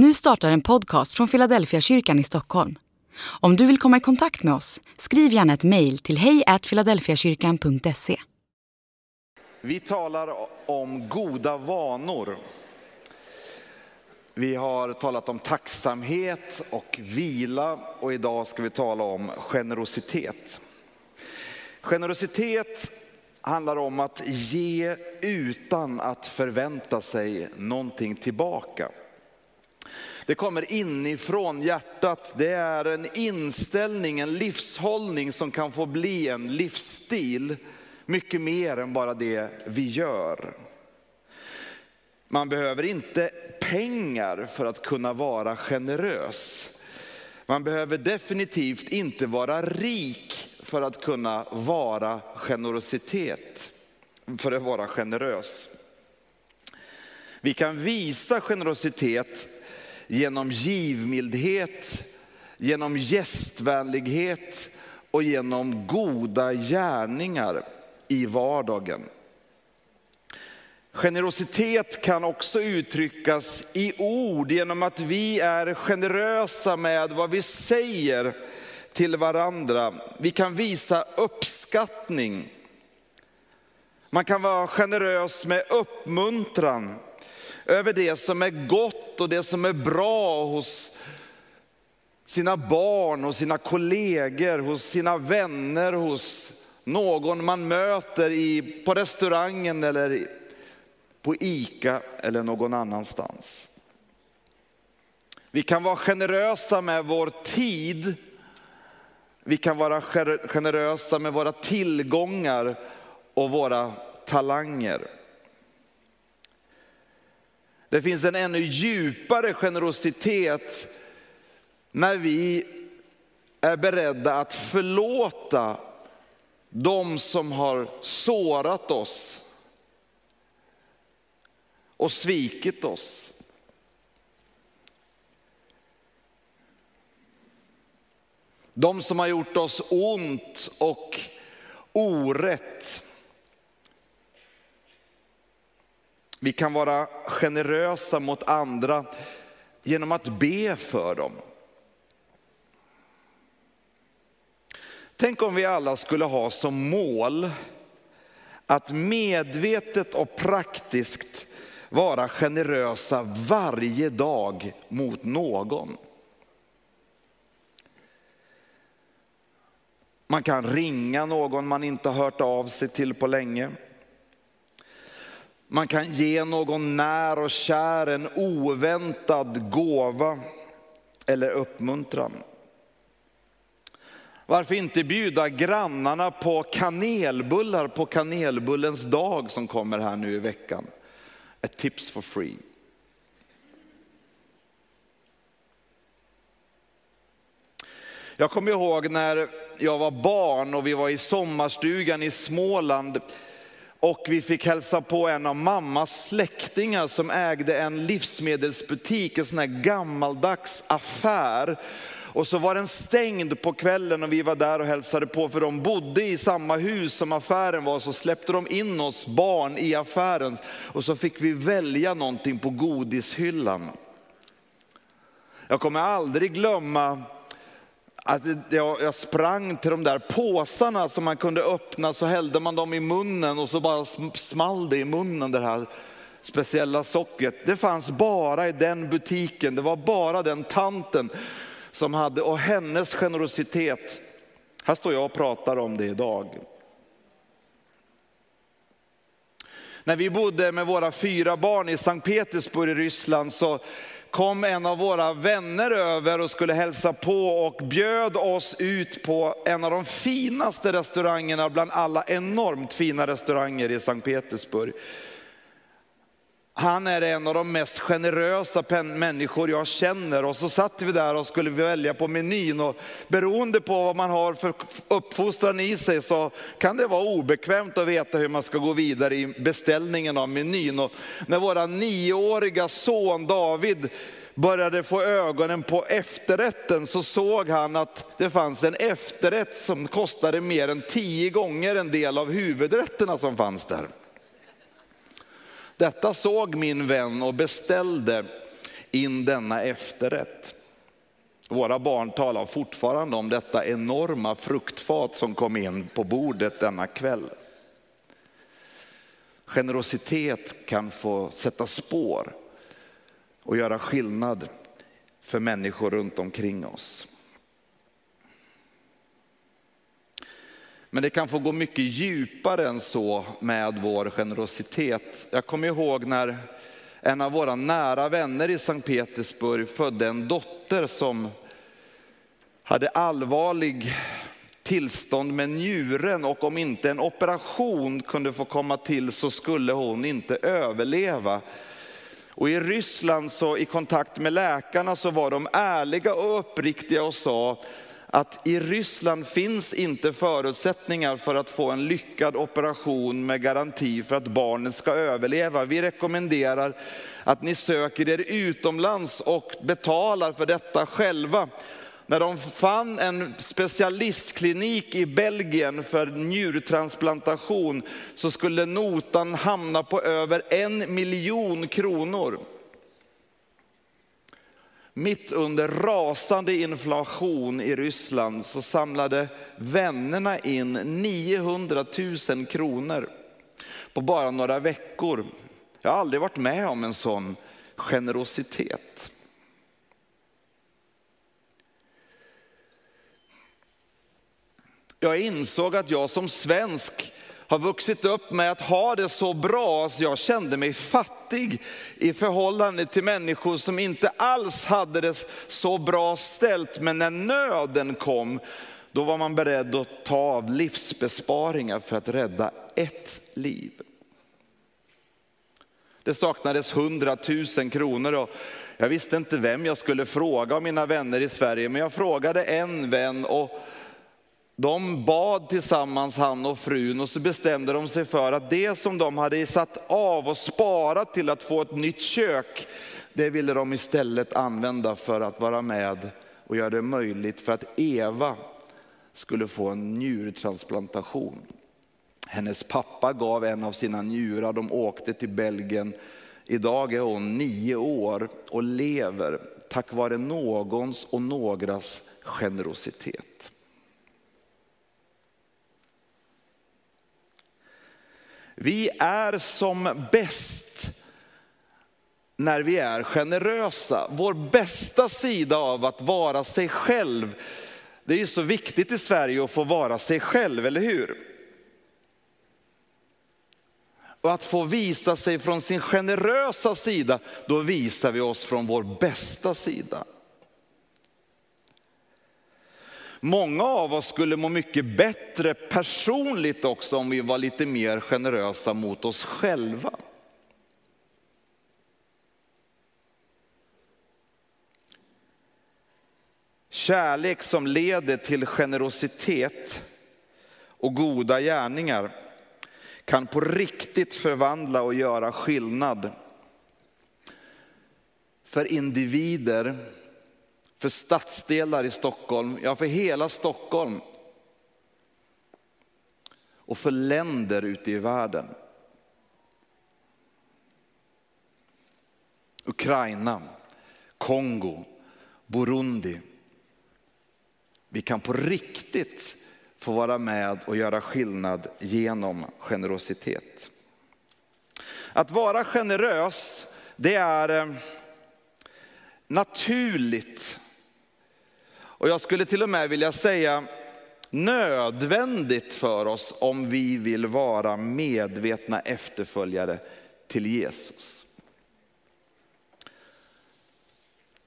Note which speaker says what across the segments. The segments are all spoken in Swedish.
Speaker 1: Nu startar en podcast från Philadelphia kyrkan i Stockholm. Om du vill komma i kontakt med oss, skriv gärna ett mejl till hejfiladelfiakyrkan.se.
Speaker 2: Vi talar om goda vanor. Vi har talat om tacksamhet och vila och idag ska vi tala om generositet. Generositet handlar om att ge utan att förvänta sig någonting tillbaka. Det kommer inifrån hjärtat. Det är en inställning, en livshållning som kan få bli en livsstil. Mycket mer än bara det vi gör. Man behöver inte pengar för att kunna vara generös. Man behöver definitivt inte vara rik för att kunna vara generositet, för att vara generös. Vi kan visa generositet genom givmildhet, genom gästvänlighet och genom goda gärningar i vardagen. Generositet kan också uttryckas i ord genom att vi är generösa med vad vi säger till varandra. Vi kan visa uppskattning. Man kan vara generös med uppmuntran över det som är gott och det som är bra hos sina barn, hos sina kollegor, hos sina vänner, hos någon man möter i, på restaurangen eller på ICA eller någon annanstans. Vi kan vara generösa med vår tid. Vi kan vara generösa med våra tillgångar och våra talanger. Det finns en ännu djupare generositet när vi är beredda att förlåta de som har sårat oss och svikit oss. De som har gjort oss ont och orätt. Vi kan vara generösa mot andra genom att be för dem. Tänk om vi alla skulle ha som mål att medvetet och praktiskt vara generösa varje dag mot någon. Man kan ringa någon man inte har hört av sig till på länge. Man kan ge någon när och kär en oväntad gåva eller uppmuntran. Varför inte bjuda grannarna på kanelbullar på kanelbullens dag som kommer här nu i veckan? Ett tips for free. Jag kommer ihåg när jag var barn och vi var i sommarstugan i Småland och vi fick hälsa på en av mammas släktingar som ägde en livsmedelsbutik, en sån här gammaldags affär. Och så var den stängd på kvällen och vi var där och hälsade på för de bodde i samma hus som affären var. Så släppte de in oss barn i affären och så fick vi välja någonting på godishyllan. Jag kommer aldrig glömma att jag, jag, sprang till de där påsarna som man kunde öppna, så hällde man dem i munnen och så bara small det i munnen det här speciella sockret. Det fanns bara i den butiken, det var bara den tanten som hade, och hennes generositet. Här står jag och pratar om det idag. När vi bodde med våra fyra barn i Sankt Petersburg i Ryssland så kom en av våra vänner över och skulle hälsa på och bjöd oss ut på en av de finaste restaurangerna bland alla enormt fina restauranger i Sankt Petersburg. Han är en av de mest generösa människor jag känner. Och så satt vi där och skulle välja på menyn. Och beroende på vad man har för uppfostran i sig så kan det vara obekvämt att veta hur man ska gå vidare i beställningen av menyn. Och när vår nioåriga son David började få ögonen på efterrätten så såg han att det fanns en efterrätt som kostade mer än tio gånger en del av huvudrätterna som fanns där. Detta såg min vän och beställde in denna efterrätt. Våra barn talar fortfarande om detta enorma fruktfat som kom in på bordet denna kväll. Generositet kan få sätta spår och göra skillnad för människor runt omkring oss. Men det kan få gå mycket djupare än så med vår generositet. Jag kommer ihåg när en av våra nära vänner i Sankt Petersburg födde en dotter som hade allvarlig tillstånd med njuren och om inte en operation kunde få komma till så skulle hon inte överleva. Och i Ryssland så i kontakt med läkarna så var de ärliga och uppriktiga och sa att i Ryssland finns inte förutsättningar för att få en lyckad operation med garanti för att barnet ska överleva. Vi rekommenderar att ni söker er utomlands och betalar för detta själva. När de fann en specialistklinik i Belgien för njurtransplantation så skulle notan hamna på över en miljon kronor. Mitt under rasande inflation i Ryssland så samlade vännerna in 900 000 kronor på bara några veckor. Jag har aldrig varit med om en sån generositet. Jag insåg att jag som svensk har vuxit upp med att ha det så bra så jag kände mig fattig i förhållande till människor som inte alls hade det så bra ställt. Men när nöden kom, då var man beredd att ta av livsbesparingar för att rädda ett liv. Det saknades 100 000 kronor och jag visste inte vem jag skulle fråga av mina vänner i Sverige, men jag frågade en vän och de bad tillsammans, han och frun, och så bestämde de sig för att det som de hade satt av och sparat till att få ett nytt kök, det ville de istället använda för att vara med och göra det möjligt för att Eva skulle få en njurtransplantation. Hennes pappa gav en av sina njurar, de åkte till Belgien. Idag är hon nio år och lever tack vare någons och någras generositet. Vi är som bäst när vi är generösa. Vår bästa sida av att vara sig själv, det är ju så viktigt i Sverige att få vara sig själv, eller hur? Och att få visa sig från sin generösa sida, då visar vi oss från vår bästa sida. Många av oss skulle må mycket bättre personligt också om vi var lite mer generösa mot oss själva. Kärlek som leder till generositet och goda gärningar kan på riktigt förvandla och göra skillnad för individer för stadsdelar i Stockholm, ja för hela Stockholm. Och för länder ute i världen. Ukraina, Kongo, Burundi. Vi kan på riktigt få vara med och göra skillnad genom generositet. Att vara generös, det är eh, naturligt och jag skulle till och med vilja säga nödvändigt för oss om vi vill vara medvetna efterföljare till Jesus.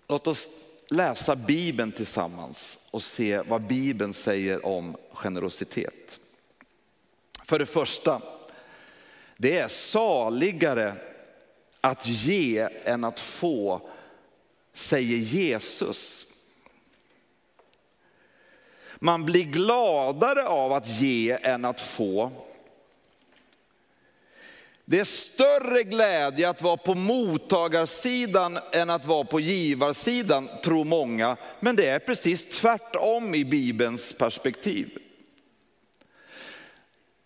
Speaker 2: Låt oss läsa Bibeln tillsammans och se vad Bibeln säger om generositet. För det första, det är saligare att ge än att få, säger Jesus. Man blir gladare av att ge än att få. Det är större glädje att vara på mottagarsidan än att vara på givarsidan, tror många. Men det är precis tvärtom i Bibelns perspektiv.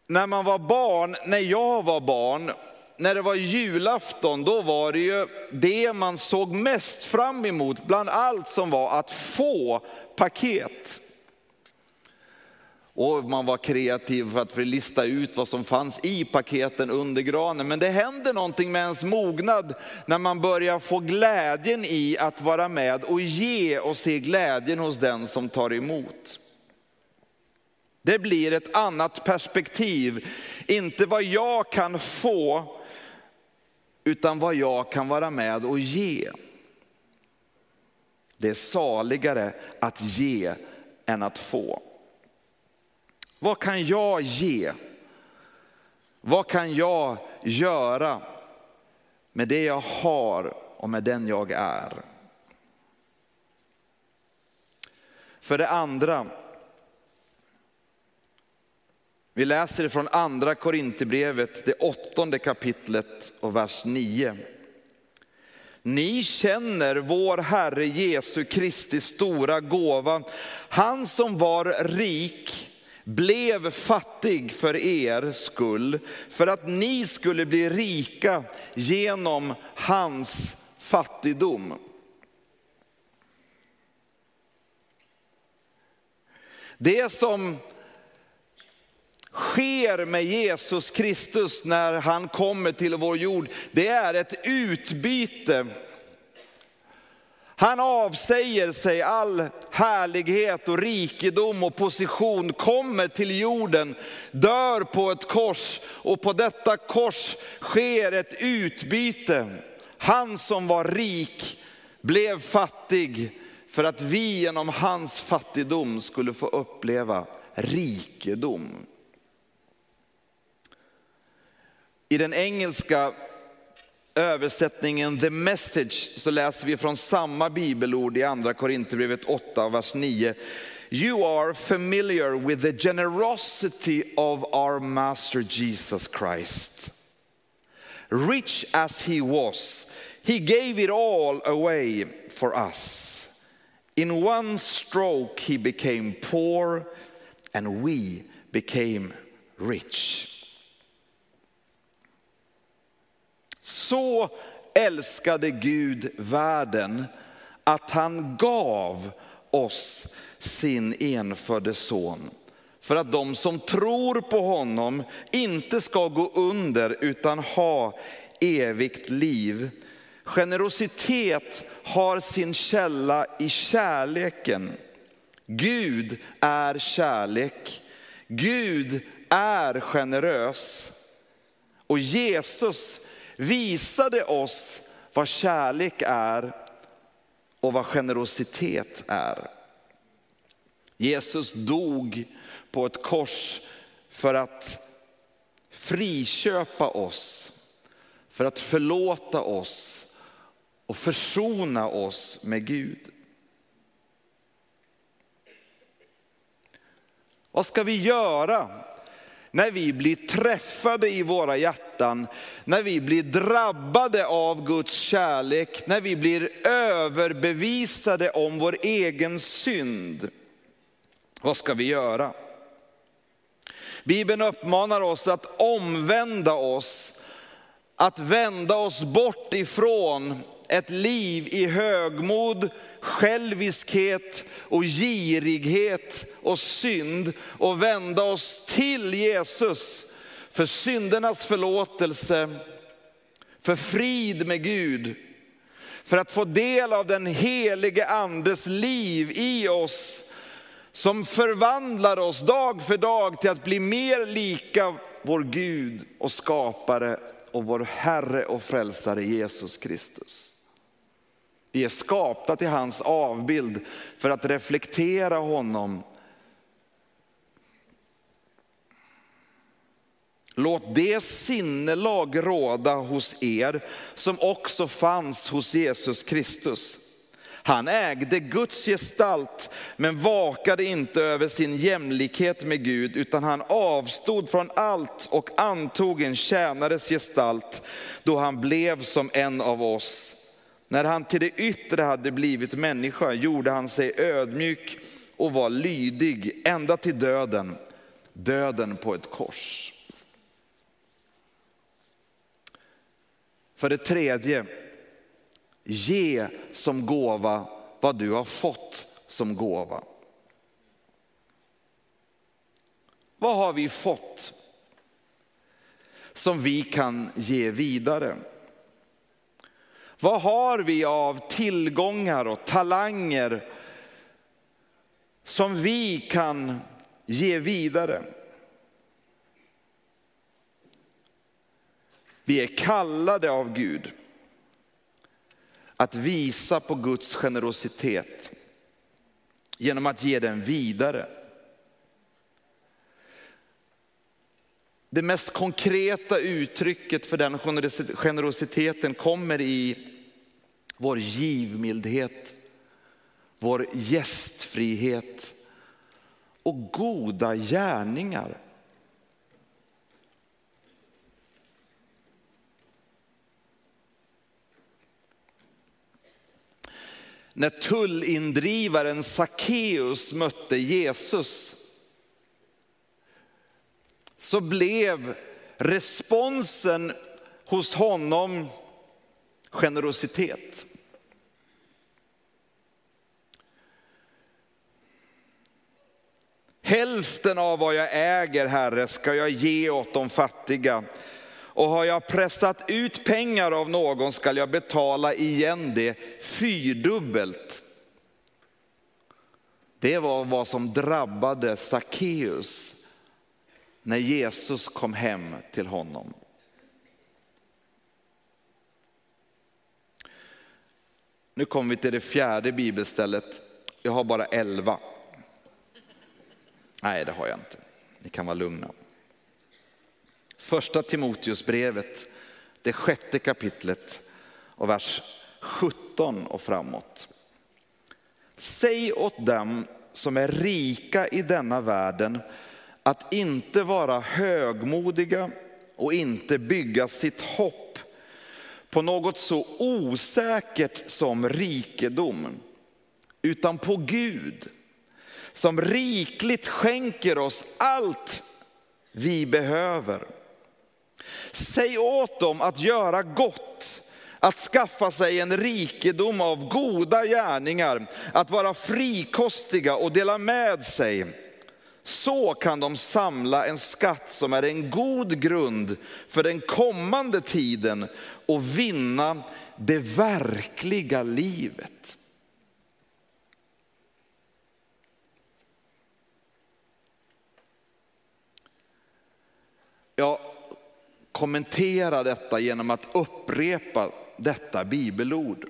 Speaker 2: När man var barn, när jag var barn, när det var julafton, då var det ju det man såg mest fram emot bland allt som var att få paket. Och man var kreativ för att lista ut vad som fanns i paketen under granen. Men det händer någonting med ens mognad när man börjar få glädjen i att vara med och ge och se glädjen hos den som tar emot. Det blir ett annat perspektiv, inte vad jag kan få, utan vad jag kan vara med och ge. Det är saligare att ge än att få. Vad kan jag ge? Vad kan jag göra med det jag har och med den jag är? För det andra, vi läser från andra Korinthierbrevet, det åttonde kapitlet och vers 9. Ni känner vår Herre Jesu Kristi stora gåva. Han som var rik blev fattig för er skull, för att ni skulle bli rika genom hans fattigdom. Det som sker med Jesus Kristus när han kommer till vår jord, det är ett utbyte han avsäger sig all härlighet och rikedom och position, kommer till jorden, dör på ett kors och på detta kors sker ett utbyte. Han som var rik blev fattig för att vi genom hans fattigdom skulle få uppleva rikedom. I den engelska översättningen The Message så läser vi från samma bibelord i andra Korinthierbrevet 8, vers 9. You are familiar with the generosity of our master Jesus Christ. Rich as he was, he gave it all away for us. In one stroke he became poor and we became rich. Så älskade Gud världen att han gav oss sin enfödde son. För att de som tror på honom inte ska gå under utan ha evigt liv. Generositet har sin källa i kärleken. Gud är kärlek. Gud är generös. Och Jesus visade oss vad kärlek är och vad generositet är. Jesus dog på ett kors för att friköpa oss, för att förlåta oss och försona oss med Gud. Vad ska vi göra när vi blir träffade i våra hjärtan, när vi blir drabbade av Guds kärlek, när vi blir överbevisade om vår egen synd. Vad ska vi göra? Bibeln uppmanar oss att omvända oss, att vända oss bort ifrån ett liv i högmod, själviskhet och girighet och synd och vända oss till Jesus för syndernas förlåtelse, för frid med Gud, för att få del av den helige andes liv i oss som förvandlar oss dag för dag till att bli mer lika vår Gud och skapare och vår Herre och frälsare Jesus Kristus. Vi är skapta till hans avbild för att reflektera honom. Låt det sinnelag råda hos er som också fanns hos Jesus Kristus. Han ägde Guds gestalt men vakade inte över sin jämlikhet med Gud utan han avstod från allt och antog en tjänares gestalt då han blev som en av oss. När han till det yttre hade blivit människa gjorde han sig ödmjuk och var lydig ända till döden, döden på ett kors. För det tredje, ge som gåva vad du har fått som gåva. Vad har vi fått som vi kan ge vidare? Vad har vi av tillgångar och talanger som vi kan ge vidare? Vi är kallade av Gud att visa på Guds generositet genom att ge den vidare. Det mest konkreta uttrycket för den generositeten kommer i vår givmildhet, vår gästfrihet och goda gärningar. När tullindrivaren Sackeus mötte Jesus så blev responsen hos honom generositet. Hälften av vad jag äger, Herre, ska jag ge åt de fattiga. Och har jag pressat ut pengar av någon skall jag betala igen det fyrdubbelt. Det var vad som drabbade Sackeus när Jesus kom hem till honom. Nu kommer vi till det fjärde bibelstället. Jag har bara elva. Nej, det har jag inte. Ni kan vara lugna. Första Timoteusbrevet, det sjätte kapitlet och vers 17 och framåt. Säg åt dem som är rika i denna världen att inte vara högmodiga och inte bygga sitt hopp på något så osäkert som rikedom, utan på Gud som rikligt skänker oss allt vi behöver. Säg åt dem att göra gott, att skaffa sig en rikedom av goda gärningar, att vara frikostiga och dela med sig. Så kan de samla en skatt som är en god grund för den kommande tiden och vinna det verkliga livet. Jag kommenterar detta genom att upprepa detta bibelord.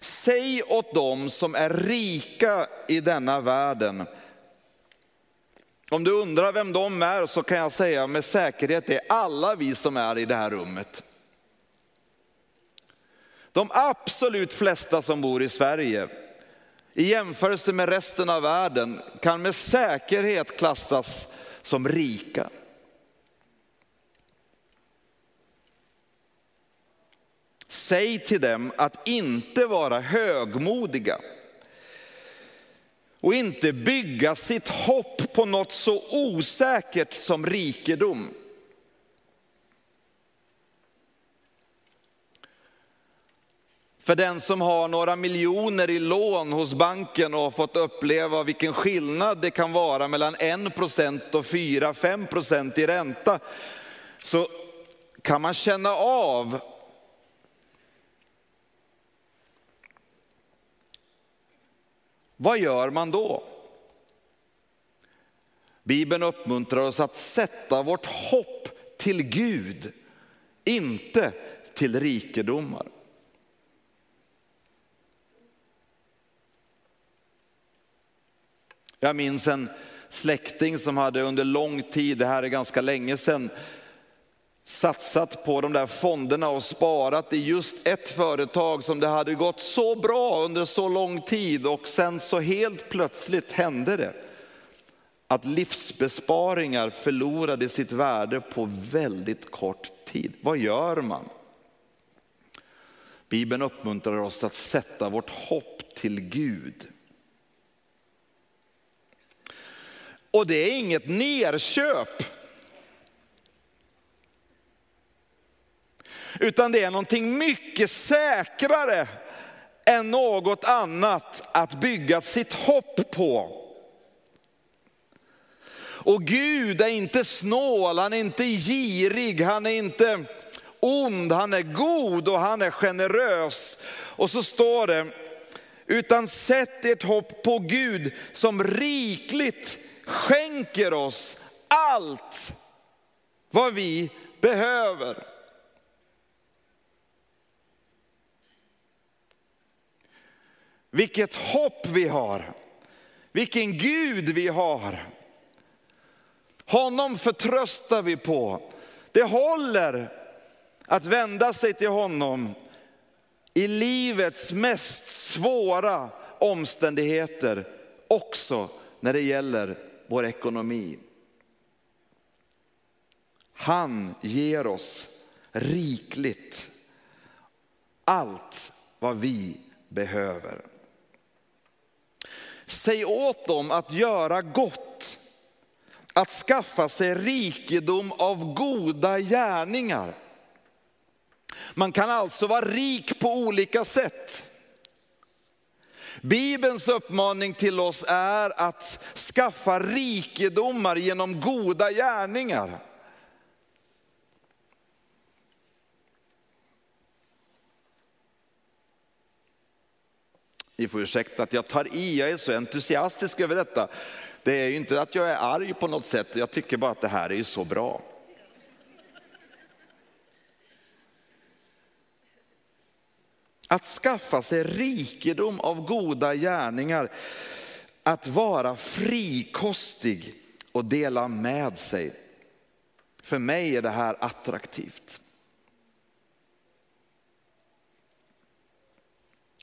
Speaker 2: Säg åt dem som är rika i denna världen. Om du undrar vem de är så kan jag säga med säkerhet det är alla vi som är i det här rummet. De absolut flesta som bor i Sverige i jämförelse med resten av världen kan med säkerhet klassas som rika. Säg till dem att inte vara högmodiga och inte bygga sitt hopp på något så osäkert som rikedom. För den som har några miljoner i lån hos banken och har fått uppleva vilken skillnad det kan vara mellan 1% och 4-5% i ränta, så kan man känna av Vad gör man då? Bibeln uppmuntrar oss att sätta vårt hopp till Gud, inte till rikedomar. Jag minns en släkting som hade under lång tid, det här är ganska länge sedan, satsat på de där fonderna och sparat i just ett företag som det hade gått så bra under så lång tid och sen så helt plötsligt hände det. Att livsbesparingar förlorade sitt värde på väldigt kort tid. Vad gör man? Bibeln uppmuntrar oss att sätta vårt hopp till Gud. Och det är inget nerköp. Utan det är någonting mycket säkrare än något annat att bygga sitt hopp på. Och Gud är inte snål, han är inte girig, han är inte ond, han är god och han är generös. Och så står det, utan sätt ert hopp på Gud som rikligt skänker oss allt vad vi behöver. Vilket hopp vi har, vilken Gud vi har. Honom förtröstar vi på. Det håller att vända sig till honom i livets mest svåra omständigheter, också när det gäller vår ekonomi. Han ger oss rikligt allt vad vi behöver. Säg åt dem att göra gott, att skaffa sig rikedom av goda gärningar. Man kan alltså vara rik på olika sätt. Bibelns uppmaning till oss är att skaffa rikedomar genom goda gärningar. Ni får ursäkta att jag tar i, jag är så entusiastisk över detta. Det är ju inte att jag är arg på något sätt, jag tycker bara att det här är ju så bra. Att skaffa sig rikedom av goda gärningar, att vara frikostig och dela med sig. För mig är det här attraktivt.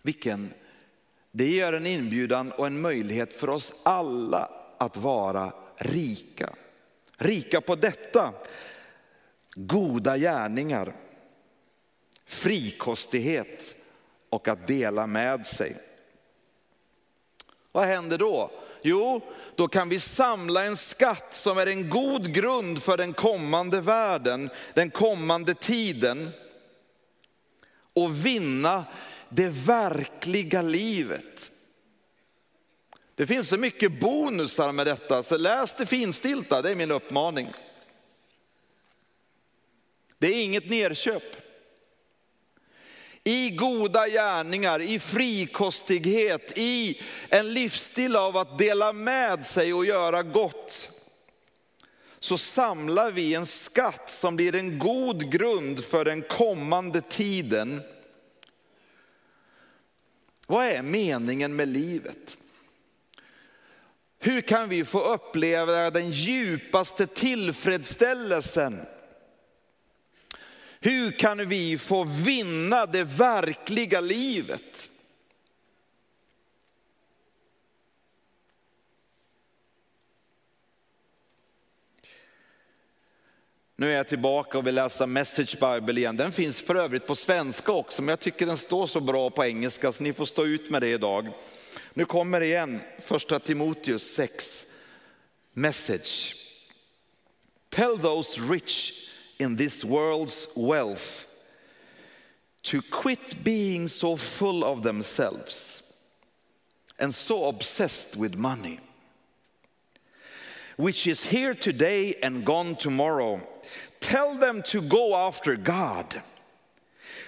Speaker 2: Vilken, det ger en inbjudan och en möjlighet för oss alla att vara rika. Rika på detta, goda gärningar, frikostighet och att dela med sig. Vad händer då? Jo, då kan vi samla en skatt som är en god grund för den kommande världen, den kommande tiden. Och vinna det verkliga livet. Det finns så mycket bonusar med detta, så läs det finstilta, det är min uppmaning. Det är inget nerköp. I goda gärningar, i frikostighet, i en livsstil av att dela med sig och göra gott. Så samlar vi en skatt som blir en god grund för den kommande tiden. Vad är meningen med livet? Hur kan vi få uppleva den djupaste tillfredsställelsen? Hur kan vi få vinna det verkliga livet? Nu är jag tillbaka och vill läsa Message Bible igen. Den finns för övrigt på svenska också, men jag tycker den står så bra på engelska så ni får stå ut med det idag. Nu kommer det igen, första Timoteus 6, Message. Tell those rich in this world's wealth to quit being so full of themselves and so obsessed with money, which is here today and gone tomorrow. Tell them to go after God,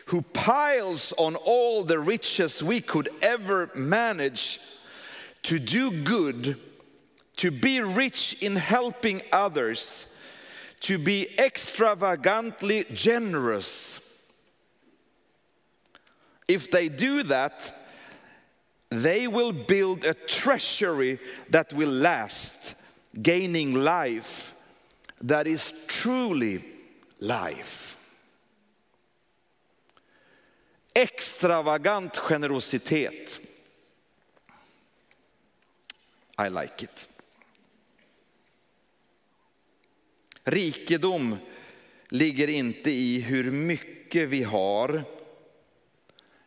Speaker 2: who piles on all the riches we could ever manage to do good, to be rich in helping others to be extravagantly generous. If they do that, they will build a treasury that will last, gaining life that is truly life. Extravagant generositet. I like it. Rikedom ligger inte i hur mycket vi har,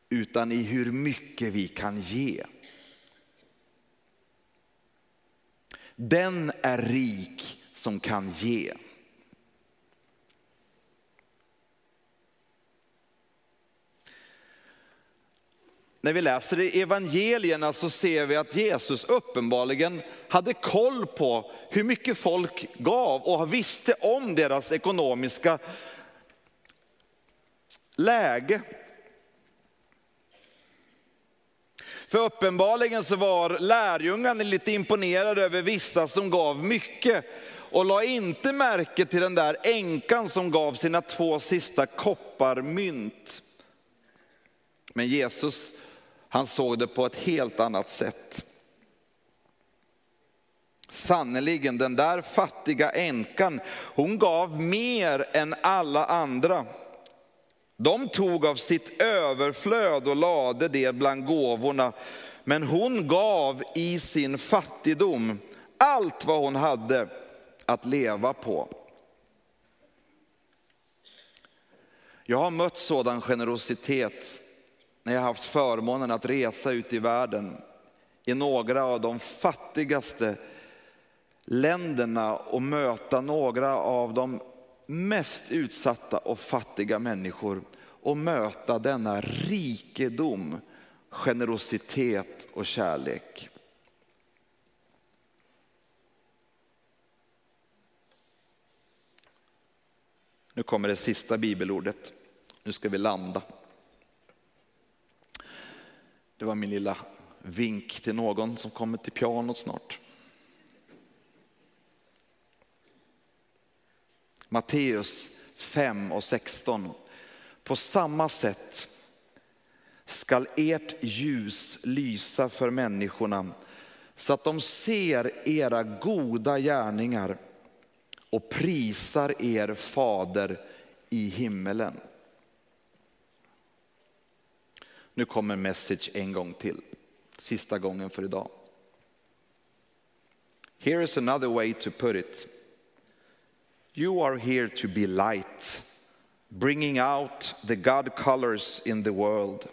Speaker 2: utan i hur mycket vi kan ge. Den är rik som kan ge. När vi läser i evangelierna så ser vi att Jesus uppenbarligen hade koll på hur mycket folk gav och visste om deras ekonomiska läge. För uppenbarligen så var lärjungarna lite imponerade över vissa som gav mycket och la inte märke till den där änkan som gav sina två sista kopparmynt. Men Jesus, han såg det på ett helt annat sätt. Sannerligen, den där fattiga änkan, hon gav mer än alla andra. De tog av sitt överflöd och lade det bland gåvorna, men hon gav i sin fattigdom allt vad hon hade att leva på. Jag har mött sådan generositet när jag haft förmånen att resa ut i världen i några av de fattigaste länderna och möta några av de mest utsatta och fattiga människor och möta denna rikedom, generositet och kärlek. Kommer det sista bibelordet. Nu ska vi landa. Det var min lilla vink till någon som kommer till pianot snart. Matteus 5 och 16. På samma sätt skall ert ljus lysa för människorna så att de ser era goda gärningar och prisar er fader i himmelen. Nu kommer message en gång till, sista gången för idag. Here is another way to put it. You are here to be light, bringing out the God colors in the world.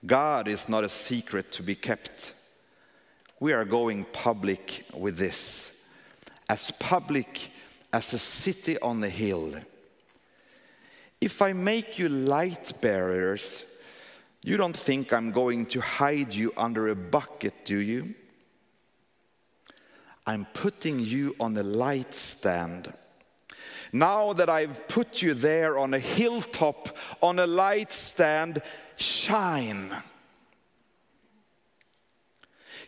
Speaker 2: God is not a secret to be kept. We are going public with this, as public as a city on the hill. If I make you light bearers, you don't think I'm going to hide you under a bucket, do you? I'm putting you on a light stand. Now that I've put you there on a hilltop, on a light stand, shine.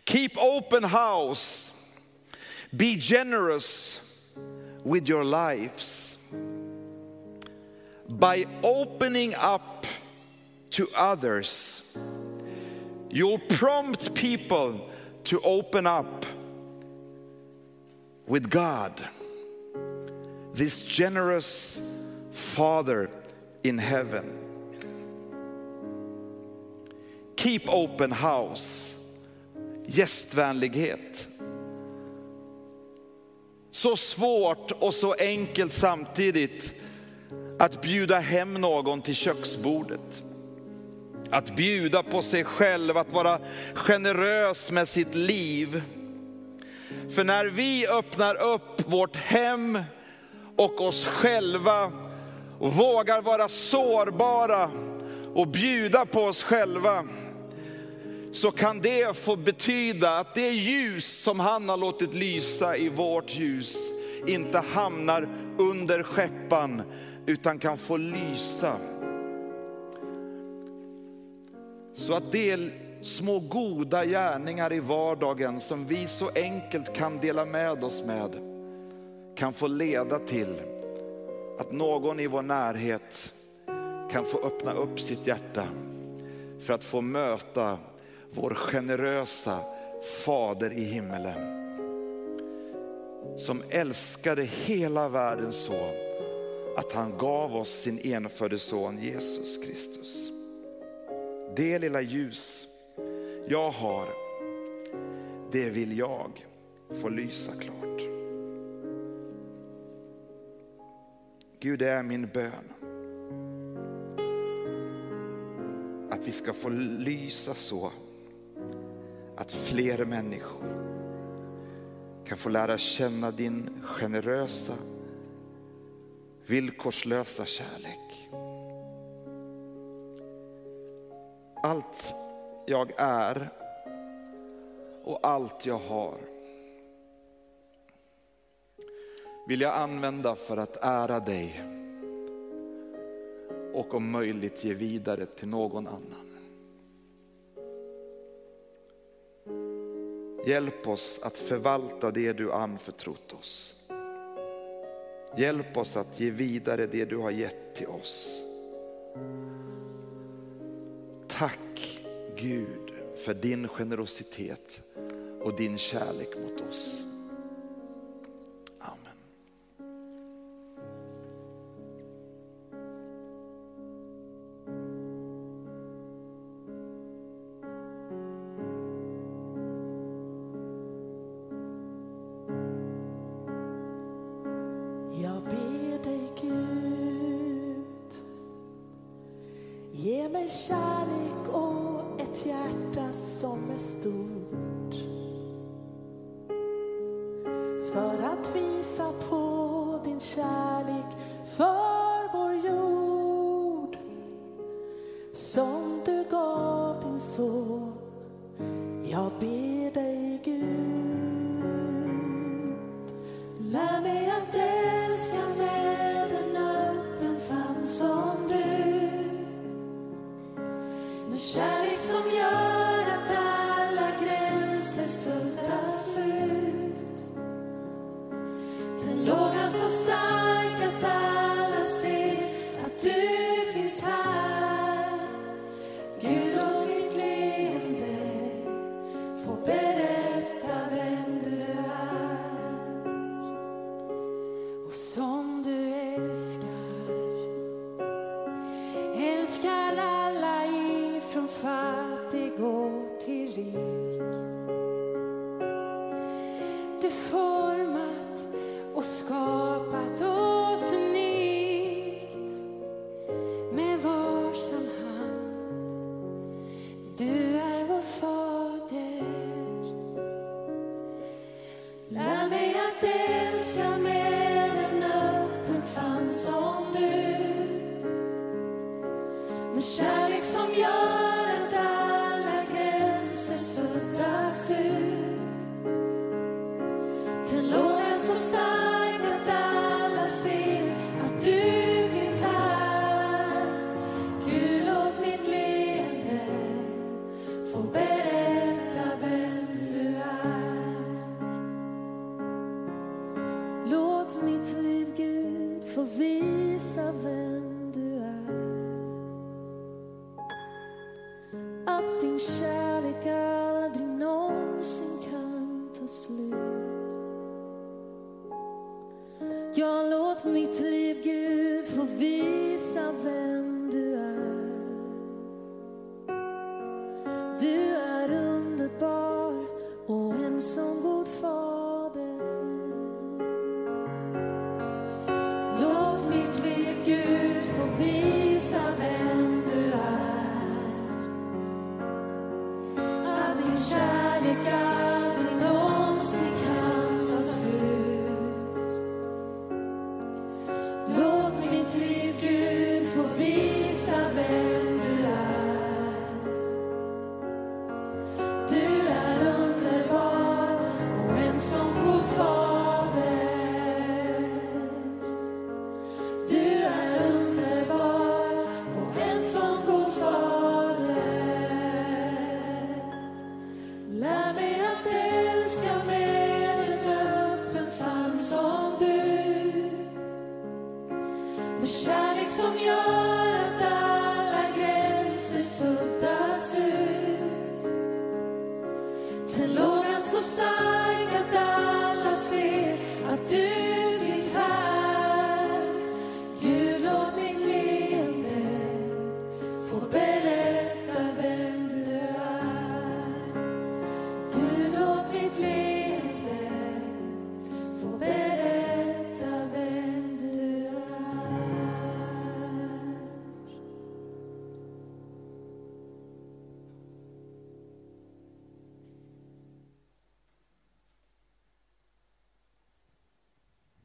Speaker 2: Keep open house. Be generous with your lives. By opening up to others, you'll prompt people to open up with God, this generous Father in heaven. Keep open house, gästvänlighet. Så svårt och så enkelt samtidigt att bjuda hem någon till köksbordet. Att bjuda på sig själv, att vara generös med sitt liv. För när vi öppnar upp vårt hem och oss själva och vågar vara sårbara och bjuda på oss själva, så kan det få betyda att det ljus som han har låtit lysa i vårt ljus inte hamnar under skeppan utan kan få lysa. Så att det små goda gärningar i vardagen som vi så enkelt kan dela med oss med kan få leda till att någon i vår närhet kan få öppna upp sitt hjärta för att få möta vår generösa Fader i himmelen. Som älskade hela världen så att han gav oss sin enfödde son Jesus Kristus. Det lilla ljus jag har, det vill jag få lysa klart. Gud, det är min bön. Att vi ska få lysa så att fler människor kan få lära känna din generösa, villkorslösa kärlek. Allt jag är och allt jag har vill jag använda för att ära dig och om möjligt ge vidare till någon annan. Hjälp oss att förvalta det du anförtrott oss. Hjälp oss att ge vidare det du har gett till oss. Tack Gud för din generositet och din kärlek mot oss.
Speaker 3: assustar.